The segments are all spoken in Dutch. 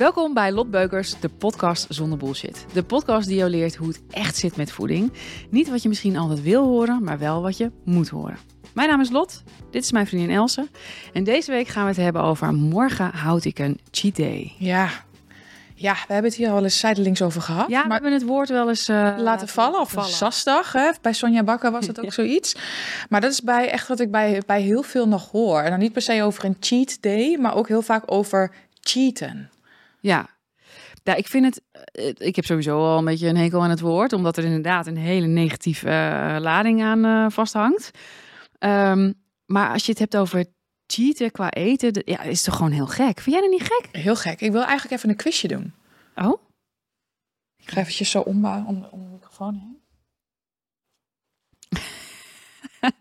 Welkom bij Lot Beukers, de podcast zonder bullshit. De podcast die jou leert hoe het echt zit met voeding. Niet wat je misschien altijd wil horen, maar wel wat je moet horen. Mijn naam is Lot, dit is mijn vriendin Else. En deze week gaan we het hebben over morgen houd ik een cheat day. Ja. Ja, we hebben het hier al eens zijdelings over gehad. Ja, we maar hebben het woord wel eens eh, laten vallen. Of vallen. zasdag, hè? bij Sonja Bakker was het ook zoiets. Maar dat is bij echt wat ik bij, bij heel veel nog hoor. En dan niet per se over een cheat day, maar ook heel vaak over cheaten. Ja. Ja, ik vind het. eh, Ik heb sowieso al een beetje een hekel aan het woord, omdat er inderdaad een hele negatieve eh, lading aan eh, vasthangt. Ehm, maar als je het hebt over cheaten qua eten, dat- ja, is toch gewoon heel gek. Vind jij dat niet gek? Heel gek. Ik wil eigenlijk even een quizje doen. Oh, Ik ga eventjes zo ombouwen om, om de microfoon heen.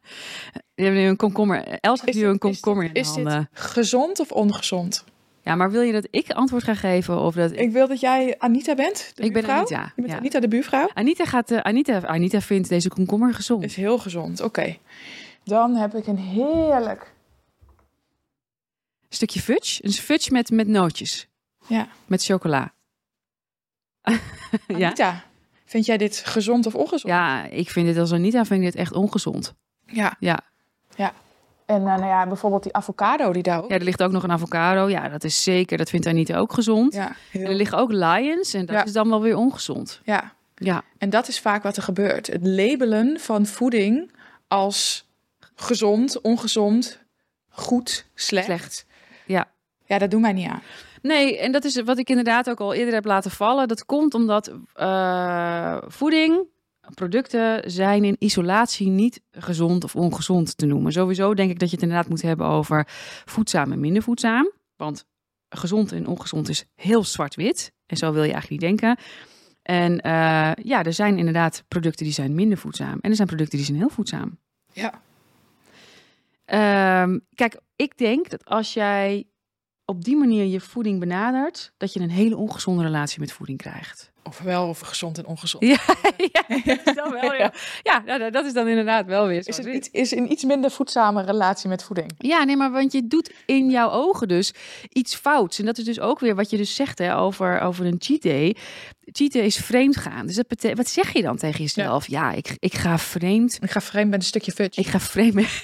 je hebt nu een komkommer. Els heeft nu een komkommer in de Is dit handen. gezond of ongezond? Ja, maar wil je dat ik antwoord ga geven of dat Ik wil dat jij Anita bent. De Ik ben buurvrouw. Anita, Je bent ja. Anita de buurvrouw. Anita gaat. eh, Anita, Anita vindt deze komkommer gezond. Is heel gezond. Oké. Dan heb ik een heerlijk. Stukje fudge, een fudge met met nootjes, Ja. met chocola. ja. Anita, vind jij dit gezond of ongezond? Ja, ik vind dit als Anita vind ik dit echt ongezond. Ja. Ja. En eh, nou ja, bijvoorbeeld die avocado die daar ook. Ja, er ligt ook nog een avocado. Ja, dat is zeker. Dat vindt Anita ook gezond. Ja, En er liggen ook lions en dat Ja. is dan wel weer ongezond. ja. Ja, En dat is vaak wat er gebeurt. Het labelen van voeding als gezond, ongezond, goed, slecht. slecht. Ja. Ja, dat doen wij niet aan. Nee, en dat is wat ik inderdaad ook al eerder heb laten vallen. Dat komt omdat eh, voeding, producten zijn in isolatie niet gezond of ongezond te noemen. Sowieso denk ik dat je het inderdaad moet hebben over voedzaam en minder voedzaam. Want gezond en ongezond is heel zwart-wit. En zo wil je eigenlijk niet denken. En eh, ja, er zijn inderdaad producten die zijn minder voedzaam. En er zijn producten die zijn heel voedzaam. Ja. Ehm, kijk, ik denk dat als jij op die manier je voeding benadert, dat je een hele ongezonde relatie met voeding krijgt. Of wel of gezond en ongezond. Ja, ja, dat is dan wel, ja. ja nou, dat is dan inderdaad wel weer zo. Is het iets, is een iets minder voedzame relatie met voeding? Ja, nee, maar want je doet in jouw ogen dus iets fouts. En dat is dus ook weer wat je dus zegt hè, over, over een cheat day. Cheat day is vreemd gaan. Dus dat betekent, wat zeg je dan tegen jezelf? Ja, ik, ik ga vreemd. Ik ga vreemd met een stukje fudge. Ik ga vreemd met...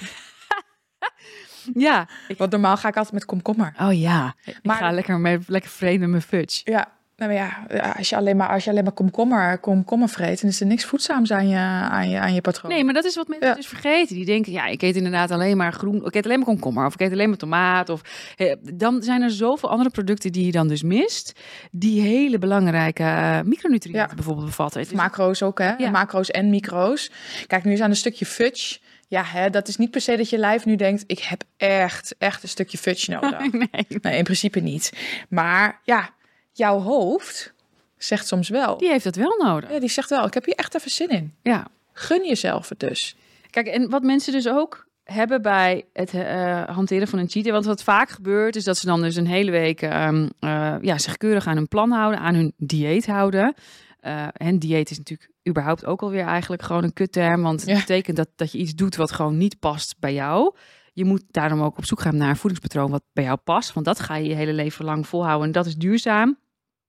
ja. Ik, Want normaal ga ik altijd met komkommer. oh ja, ik Maar- ga lekker, mee, lekker vreemd met mijn fudge. Ja, nou ja, ja, als je alleen maar, als je alleen maar komkommer, komkommer vreet, dan is er niks voedzaams aan je, aan je, aan je patroon. Nee, maar dat is wat mensen Ja. dus vergeten. Die denken, ja, ik eet inderdaad alleen maar groen. Ik eet alleen maar komkommer. Of ik eet alleen maar tomaat. Of, eh, dan zijn er zoveel andere producten die je dan dus mist. Die hele belangrijke eh, micronutriënten Ja. bijvoorbeeld bevatten. Is- Macro's ook, hè? Ja. Macro's en micro's. Kijk, nu is aan een stukje fudge. Ja, hè, dat is niet per se dat je lijf nu denkt... ik heb echt, echt een stukje fudge nodig. nee, nee, in principe niet. Maar ja, jouw hoofd zegt soms wel... die heeft dat wel nodig. Ja, die zegt wel, ik heb hier echt even zin in. Ja. Gun jezelf het dus. Kijk, en wat mensen dus ook hebben bij het eh, hanteren van een cheat day, want wat vaak gebeurt is dat ze dan dus een hele week ehm, eh, ja, zich keurig aan hun plan houden, aan hun dieet houden. Eh en dieet is natuurlijk überhaupt ook alweer eigenlijk gewoon een kutterm, want Ja. het betekent dat, dat je iets doet wat gewoon niet past bij jou. Je moet daarom ook op zoek gaan naar een voedingspatroon wat bij jou past, want dat ga je je hele leven lang volhouden en dat is duurzaam.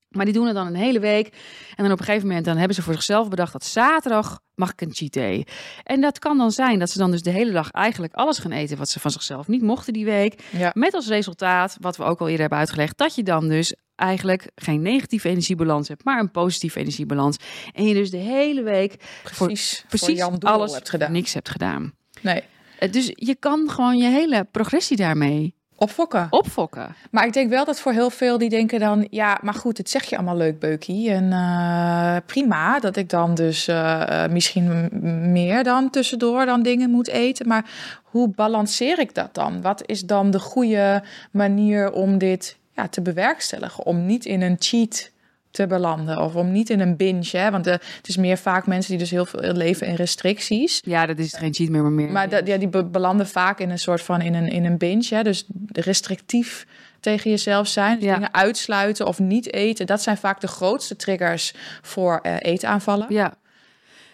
Maar die doen het dan een hele week. En dan op een gegeven moment dan hebben ze voor zichzelf bedacht dat zaterdag mag ik een cheat day. En dat kan dan zijn dat ze dan dus de hele dag eigenlijk alles gaan eten wat ze van zichzelf niet mochten die week. Ja. Met als resultaat, wat we ook al eerder hebben uitgelegd, dat je dan dus eigenlijk geen negatieve energiebalans hebt, maar een positieve energiebalans. En je dus de hele week Precies, voor precies alles hebt gedaan. niks hebt gedaan. Nee, Eh, Dus je kan gewoon je hele progressie daarmee opfokken. opfokken. Maar ik denk wel dat voor heel veel die denken dan... ja, maar goed, het zeg je allemaal leuk, Beukie. En eh, prima dat ik dan dus eh, eh, misschien meer dan tussendoor dan dingen moet eten. Maar hoe balanceer ik dat dan? Wat is dan de goede manier om dit ja, te bewerkstelligen? Om niet in een cheat te belanden of om niet in een binge. Hè? Want eh, het is meer vaak mensen die dus heel veel leven in restricties. Ja, dat is geen cheat meer, maar meer. Maar dat, ja, die be- belanden vaak in een soort van in een, in een binge. Hè? Dus restrictief tegen jezelf zijn. Dus Ja. dingen uitsluiten of niet eten. Dat zijn vaak de grootste triggers voor eh, eetaanvallen. ja.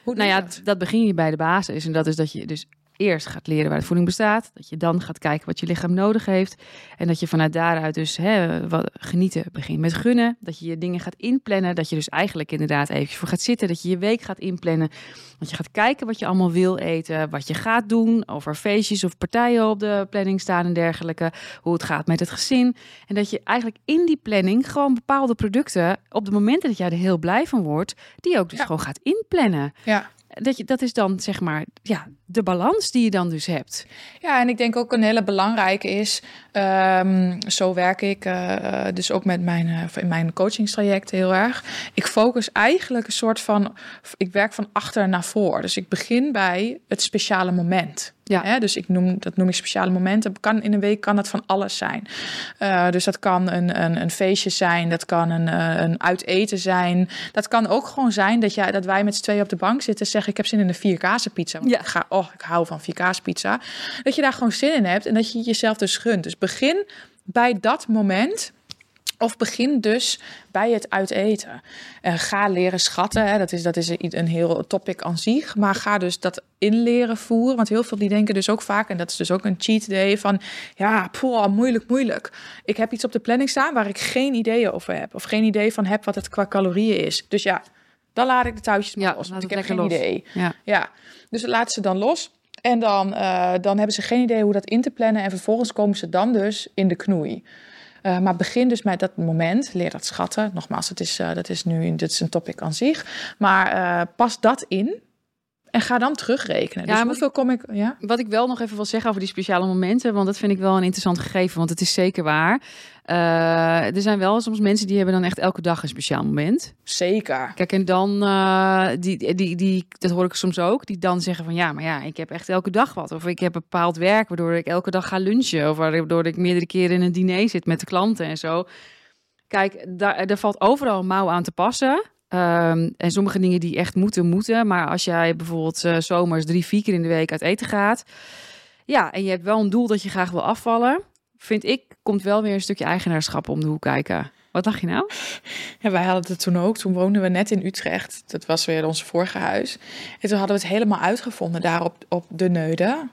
Hoe Nou ja, dat? dat begin je bij de basis. En dat is dat je dus eerst gaat leren waar de voeding bestaat. Dat je dan gaat kijken wat je lichaam nodig heeft. En dat je vanuit daaruit dus hè, wat, genieten begint met gunnen. Dat je je dingen gaat inplannen. Dat je dus eigenlijk inderdaad eventjes voor gaat zitten. Dat je je week gaat inplannen. Dat je gaat kijken wat je allemaal wil eten. Wat je gaat doen. Over feestjes of partijen op de planning staan en dergelijke. Hoe het gaat met het gezin. En dat je eigenlijk in die planning gewoon bepaalde producten... op de momenten dat jij er heel blij van wordt... die ook dus Ja. gewoon gaat inplannen. Ja. Dat, je, dat is dan zeg maar ja, de balans die je dan dus hebt. Ja, en ik denk ook een hele belangrijke is, ehm, zo werk ik eh, dus ook met mijn, eh, in mijn coachingstraject heel erg. Ik focus eigenlijk een soort van, ik werk van achter naar voor. Dus ik begin bij het speciale moment. Ja. Hè, dus ik noem, dat noem ik speciale momenten. Kan, in een week kan dat van alles zijn. Eh, dus dat kan een, een, een feestje zijn, dat kan een, eh, een uiteten zijn. Dat kan ook gewoon zijn dat, jij, dat wij met z'n tweeën op de bank zitten en zeggen... ik heb zin in een vierkazenpizza. Want Ja. ik, ga, oh, ik hou van vierkaaspizza. Dat je daar gewoon zin in hebt en dat je jezelf dus gunt. Dus begin bij dat moment... Of begin dus bij het uiteten. Eh, ga leren schatten. Hè. Dat, is, dat is een een heel topic aan zich. Maar ga dus dat inleren voeren. Want heel veel die denken dus ook vaak... en dat is dus ook een cheat day van... ja, poeh, moeilijk, moeilijk. Ik heb iets op de planning staan waar ik geen idee over heb. Of geen idee van heb wat het qua calorieën is. Dus ja, dan laat ik de touwtjes maar Ja, los. laat Want ik heb geen los. idee. Ja. Ja, dus laten ze dan los. En dan, eh, dan hebben ze geen idee hoe dat in te plannen. En vervolgens komen ze dan dus in de knoei. Eh, maar begin dus met dat moment. Leer dat schatten. Nogmaals, het is, eh, dat is nu dit is een topic aan zich. Maar eh, pas dat in. En ga dan terugrekenen. Ja, dus hoeveel kom ik... Ja? Wat ik wel nog even wil zeggen over die speciale momenten, want dat vind ik wel een interessant gegeven, want het is zeker waar. Eh, er zijn wel soms mensen die hebben dan echt elke dag een speciaal moment. Zeker. Kijk, en dan, eh, die, die, die, dat hoor ik soms ook, die dan zeggen van ja, maar ja, ik heb echt elke dag wat. Of ik heb bepaald werk waardoor ik elke dag ga lunchen. Of waardoor ik meerdere keren in een diner zit met de klanten en zo. Kijk, daar, er valt overal mouw aan te passen. Ehm, en sommige dingen die echt moeten, moeten. Maar als jij bijvoorbeeld eh, zomers drie, vier keer in de week uit eten gaat. Ja, en je hebt wel een doel dat je graag wil afvallen. Vind ik, komt wel weer een stukje eigenaarschap om de hoek kijken. Wat dacht je nou? Ja, wij hadden het toen ook. Toen woonden we net in Utrecht. Dat was weer ons vorige huis. En toen hadden we het helemaal uitgevonden daar op, op de Neude.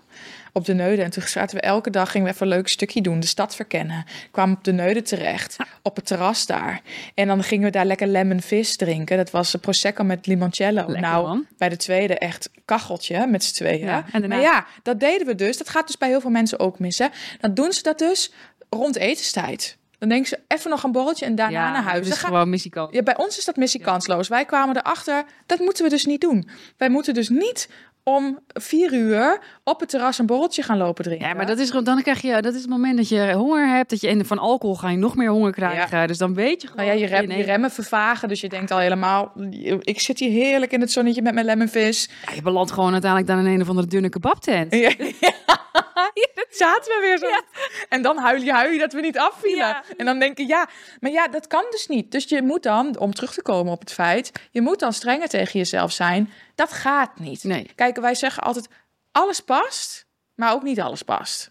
Op de Neude. En toen zaten we elke dag, gingen we even een leuk stukje doen. De stad verkennen. Kwamen op de Neude terecht. Op het terras daar. En dan gingen we daar lekker lemon vis drinken. Dat was een prosecco met limoncello. Lekker, nou, man. bij de tweede echt kacheltje met z'n tweeën. Ja, en daarna- Maar ja, dat deden we dus. Dat gaat dus bij heel veel mensen ook mis. Hè? Dan doen ze dat dus rond etenstijd. Dan denken ze even nog een borreltje en daarna naar huis. Dat is gaan- gewoon missiekant. ja, bij ons is dat missie kansloos. Wij kwamen erachter, dat moeten we dus niet doen. Wij moeten dus niet om vier uur op het terras een borreltje gaan lopen drinken. Ja, maar dat is gewoon, dan krijg je, dat is het moment dat je honger hebt, dat je en van alcohol ga je nog meer honger krijgen. Dus dan weet je gewoon. Nou ja, je, rem, je remmen vervagen, dus je denkt al helemaal... Ik zit hier heerlijk in het zonnetje met mijn lemonvis. Ja, je belandt gewoon uiteindelijk dan in een of andere dunne kebabtent. Ja, zaten we weer zo. En dan huil je, huil je dat we niet afvielen. Ja. En dan denk je, ja, maar ja, dat kan dus niet. Dus je moet dan, om terug te komen op het feit... je moet dan strenger tegen jezelf zijn. Dat gaat niet. Nee. Kijk, wij zeggen altijd, alles past, maar ook niet alles past.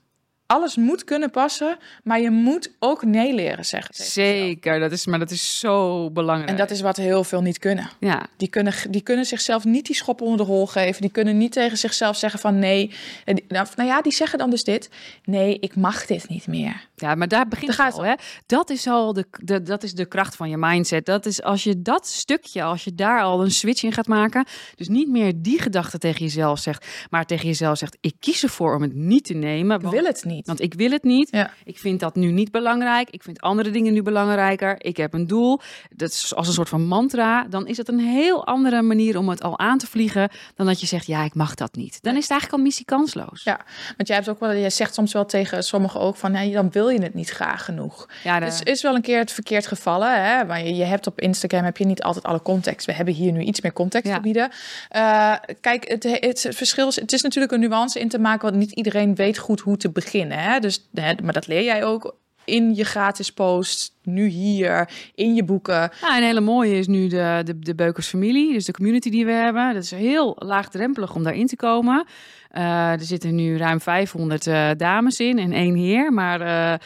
Alles moet kunnen passen, maar je moet ook nee leren zeggen. Zeker, dat is, maar dat is zo belangrijk. En dat is wat heel veel niet kunnen. ja, Die kunnen, die kunnen zichzelf niet die schop onder de hol geven. Die kunnen niet tegen zichzelf zeggen van nee. Die- Nou, nou ja, die zeggen dan dus dit. Nee, ik mag dit niet meer. ja, maar daar begint Daar het al. Hè? Dat is al de, de, dat is de kracht van je mindset. Dat is als je dat stukje, als je daar al een switch in gaat maken. Dus niet meer die gedachte tegen jezelf zegt, maar tegen jezelf zegt: ik kies ervoor om het niet te nemen. Ik wil het niet. Want ik wil het niet. Ja. Ik vind dat nu niet belangrijk. Ik vind andere dingen nu belangrijker. Ik heb een doel. Dat is als een soort van mantra. Dan is het een heel andere manier om het al aan te vliegen. Dan dat je zegt, ja, ik mag dat niet. Dan is het eigenlijk al missie kansloos. Ja, want jij hebt ook wel, jij zegt soms wel tegen sommigen ook van, nee, dan wil je het niet graag genoeg. Ja, de- Het is, wel een keer het verkeerd gevallen, hè? maar je, hebt op Instagram heb je niet altijd alle context. We hebben hier nu iets meer context Ja. te bieden. Eh, kijk, het, het, het verschil is, het is natuurlijk een nuance in te maken, want niet iedereen weet goed hoe te beginnen. Dus, hè, maar dat leer jij ook in je gratis post, nu hier, in je boeken. Nou, een hele mooie is nu de, de, de Beukers familie. Dus de community die we hebben. Dat is heel laagdrempelig om daarin te komen. Eh, er zitten nu ruim 500 eh, dames in en één heer. Maar eh,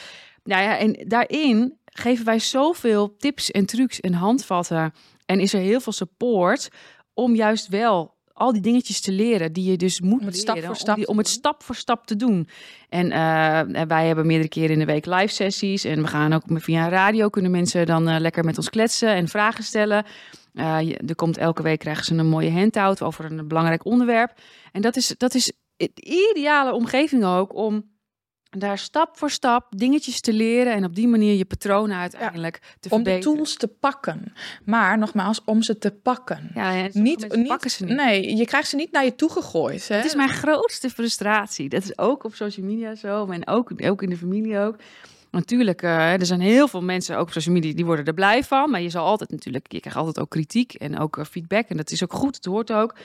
nou ja, en daarin geven wij zoveel tips en trucs en handvatten. En is er heel veel support om juist wel al die dingetjes te leren die je dus moet Om het leren, stap voor stap om, die- om het stap voor stap te doen. En eh, en wij hebben meerdere keren in de week live sessies en we gaan ook via radio kunnen mensen dan eh, lekker met ons kletsen en vragen stellen. Eh, je- er komt elke week krijgen ze een mooie handout over een belangrijk onderwerp. En dat is, dat is de ideale omgeving ook om daar stap voor stap dingetjes te leren en op die manier je patronen uiteindelijk te Om de verbeteren. tools te pakken. Maar nogmaals, om ze te pakken. Ja, niet, niet, pakken ze niet. Nee, je krijgt ze niet naar je toe gegooid. Hè? Het is mijn grootste frustratie. Dat is ook op social media zo, en ook, ook in de familie ook. Natuurlijk, eh, er zijn heel veel mensen, ook op social media, die worden er blij van. Maar je zal altijd natuurlijk, je krijgt altijd ook kritiek en ook eh, feedback. En dat is ook goed, het hoort ook.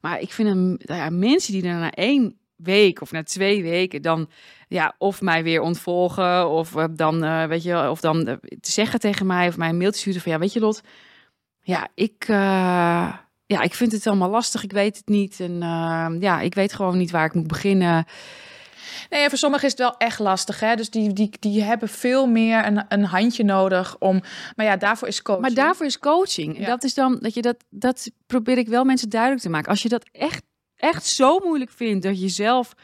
Maar ik vind hem, ja, mensen die er één week of na twee weken dan ja, of mij weer ontvolgen of eh, dan eh, weet je of dan eh, te zeggen tegen mij of mij een mailtje sturen van ja weet je Lot ja ik ja ik vind het allemaal lastig ik weet het niet en ja ik weet gewoon niet waar ik moet beginnen Nee, voor sommigen is het wel echt lastig. Hè? Dus die, die, die hebben veel meer een, een handje nodig om. Maar ja, daarvoor is coaching. maar daarvoor is coaching Ja. dat is dan dat je dat dat probeer ik wel mensen duidelijk te maken als je dat echt echt zo moeilijk vindt dat je zelf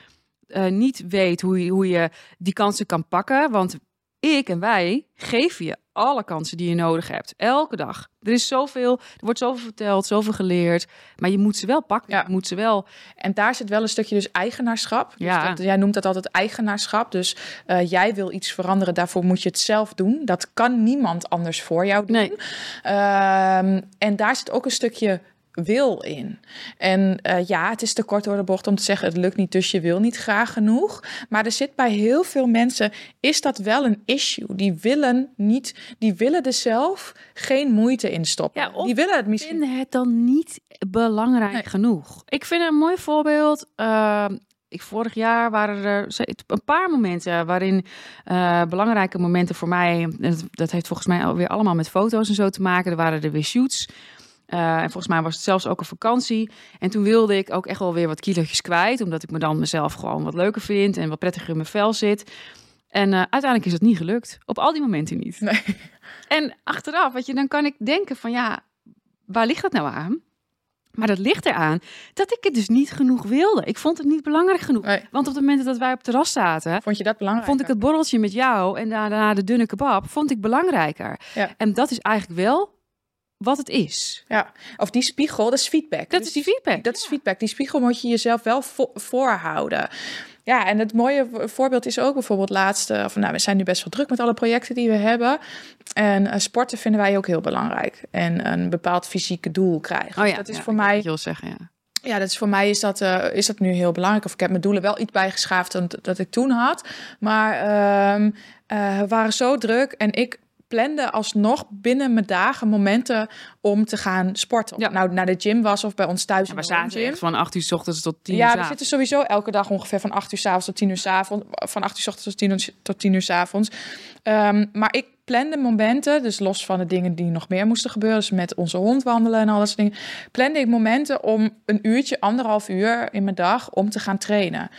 eh, niet weet hoe je, hoe je die kansen kan pakken. Want ik en wij geven je alle kansen die je nodig hebt. Elke dag. Er is zoveel, er wordt zoveel verteld, zoveel geleerd. Maar je moet ze wel pakken. Ja. Je moet ze wel. En daar zit wel een stukje dus eigenaarschap. Dus Ja. dat, jij noemt dat altijd eigenaarschap. Dus eh, jij wil iets veranderen, daarvoor moet je het zelf doen. Dat kan niemand anders voor jou doen. Nee. Ehm, en daar zit ook een stukje wil in. En eh, ja, het is te kort door de bocht om te zeggen het lukt niet, dus je wil niet graag genoeg. Maar er zit bij heel veel mensen is dat wel een issue. Die willen niet, die willen er zelf geen moeite in stoppen. Ja, die willen het misschien. vind het dan niet belangrijk Nee. genoeg. Ik vind een mooi voorbeeld. eh, ik, vorig jaar waren er een paar momenten waarin eh, belangrijke momenten voor mij. Dat, heeft volgens mij weer allemaal met foto's en zo te maken. Er waren er weer shoots. Eh, en volgens mij was het zelfs ook een vakantie. En toen wilde ik ook echt wel weer wat kilootjes kwijt. Omdat ik me dan mezelf gewoon wat leuker vind en wat prettiger in mijn vel zit. En eh, uiteindelijk is het niet gelukt. Op al die momenten niet. Nee. En achteraf, weet je, dan kan ik denken van ja, waar ligt dat nou aan? Maar dat ligt eraan dat ik het dus niet genoeg wilde. Ik vond het niet belangrijk genoeg. Nee. Want op het moment dat wij op het terras zaten, Vond je dat belangrijk? vond ik het borreltje met jou en daarna de dunne kebab, vond ik belangrijker. Ja. En dat is eigenlijk wel wat het is. Ja, of die spiegel, dat is feedback. Dat Dus is die feedback. Dat is feedback. Die spiegel moet je jezelf wel vo- voorhouden. Ja, en het mooie vo- voorbeeld is ook bijvoorbeeld laatste... of nou, we zijn nu best wel druk met alle projecten die we hebben. En eh, sporten vinden wij ook heel belangrijk. En een bepaald fysieke doel krijgen. Oh Dus dat is ja, voor mij... wil zeggen, ja. Ja, dat is voor mij is dat, eh, is dat nu heel belangrijk. Of ik heb mijn doelen wel iets bijgeschaafd dan dat ik toen had. Maar ehm, eh, we waren zo druk en ik plande alsnog binnen mijn dagen momenten om te gaan sporten. Ja. nou naar de gym was of bij ons thuis Ja, we zaten echt van 8 uur 's ochtends tot 10 uur Ja, we zitten sowieso elke dag ongeveer van 8 uur 's avonds tot 10 uur 's avonds. Van 8 uur 's ochtends tot 10 uur, tot 10 uur 's avonds. Ehm, maar ik plande momenten, dus los van de dingen die nog meer moesten gebeuren, dus met onze hond wandelen en al dat soort dingen, plande ik momenten om een uurtje, anderhalf uur in mijn dag om te gaan trainen.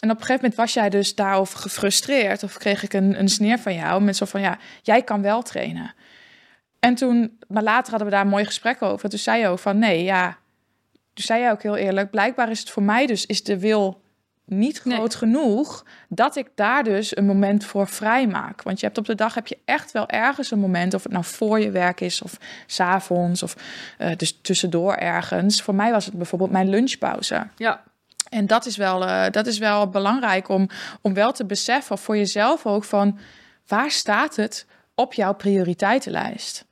En op een gegeven moment was jij dus daarover gefrustreerd of kreeg ik een, een sneer van jou met zo van ja, jij kan wel trainen. En toen, maar later hadden we daar een mooi gesprek over. Toen zei je ook van nee, ja, toen zei je ook heel eerlijk, blijkbaar is het voor mij dus, is de wil niet Nee. groot genoeg dat ik daar dus een moment voor vrij maak. Want je hebt op de dag heb je echt wel ergens een moment, of het nou voor je werk is of s'avonds of eh, dus tussendoor ergens. Voor mij was het bijvoorbeeld mijn lunchpauze. Ja. En dat is wel, eh, dat is wel belangrijk om, om wel te beseffen voor jezelf ook van waar staat het op jouw prioriteitenlijst?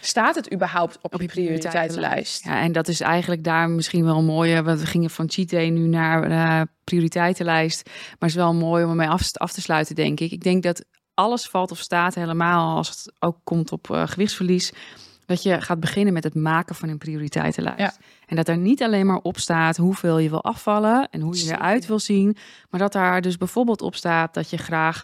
Staat het überhaupt op, je prioriteitenlijst? Ja, en dat is eigenlijk daar misschien wel mooi. Want we gingen van cheat day nu naar eh, prioriteitenlijst. Maar het is wel mooi om ermee af, af te sluiten, denk ik. Ik denk dat alles valt of staat helemaal als het ook komt op eh, gewichtsverlies. Dat je gaat beginnen met het maken van een prioriteitenlijst. Ja. En dat er niet alleen maar op staat hoeveel je wil afvallen en hoe je eruit wil zien. Maar dat daar dus bijvoorbeeld op staat dat je graag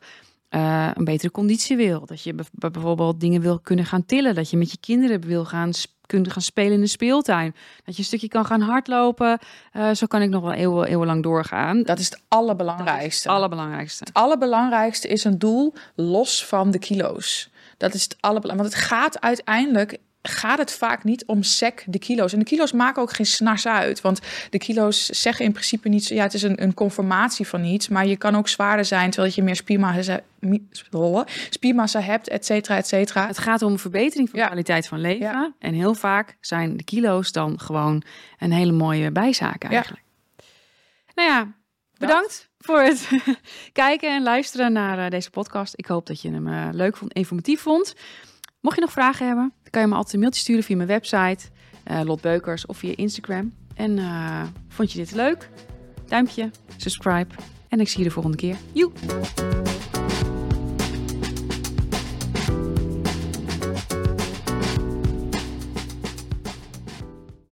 eh, een betere conditie wil. Dat je bijv- bijvoorbeeld dingen wil kunnen gaan tillen. Dat je met je kinderen wil gaan, kunnen gaan spelen in de speeltuin. Dat je een stukje kan gaan hardlopen. Eh, zo kan ik nog wel eeuwen, eeuwenlang doorgaan. Dat is het Dat is allerbelangrijkste. het allerbelangrijkste. Het allerbelangrijkste is een doel los van de kilo's. Dat is het allerbelangrijkste. Want het gaat uiteindelijk gaat het vaak niet om sec de kilo's. En de kilo's maken ook geen snars uit. Want de kilo's zeggen in principe niet... Ja, het is een, een conformatie van iets. Maar je kan ook zwaarder zijn terwijl je meer spiermassa, spiermassa hebt, et cetera, et cetera. Het gaat om verbetering van Ja. kwaliteit van leven. Ja. En heel vaak zijn de kilo's dan gewoon een hele mooie bijzaak Ja. eigenlijk. Nou ja, bedankt voor het kijken en luisteren naar eh, deze podcast. Ik hoop dat je hem eh, leuk vond, informatief vond. Mocht je nog vragen hebben, kan je me altijd een mailtje sturen via mijn website, eh Lot Beukers, of via Instagram. En eh, vond je dit leuk? Duimpje, subscribe en ik zie je de volgende keer. Joe!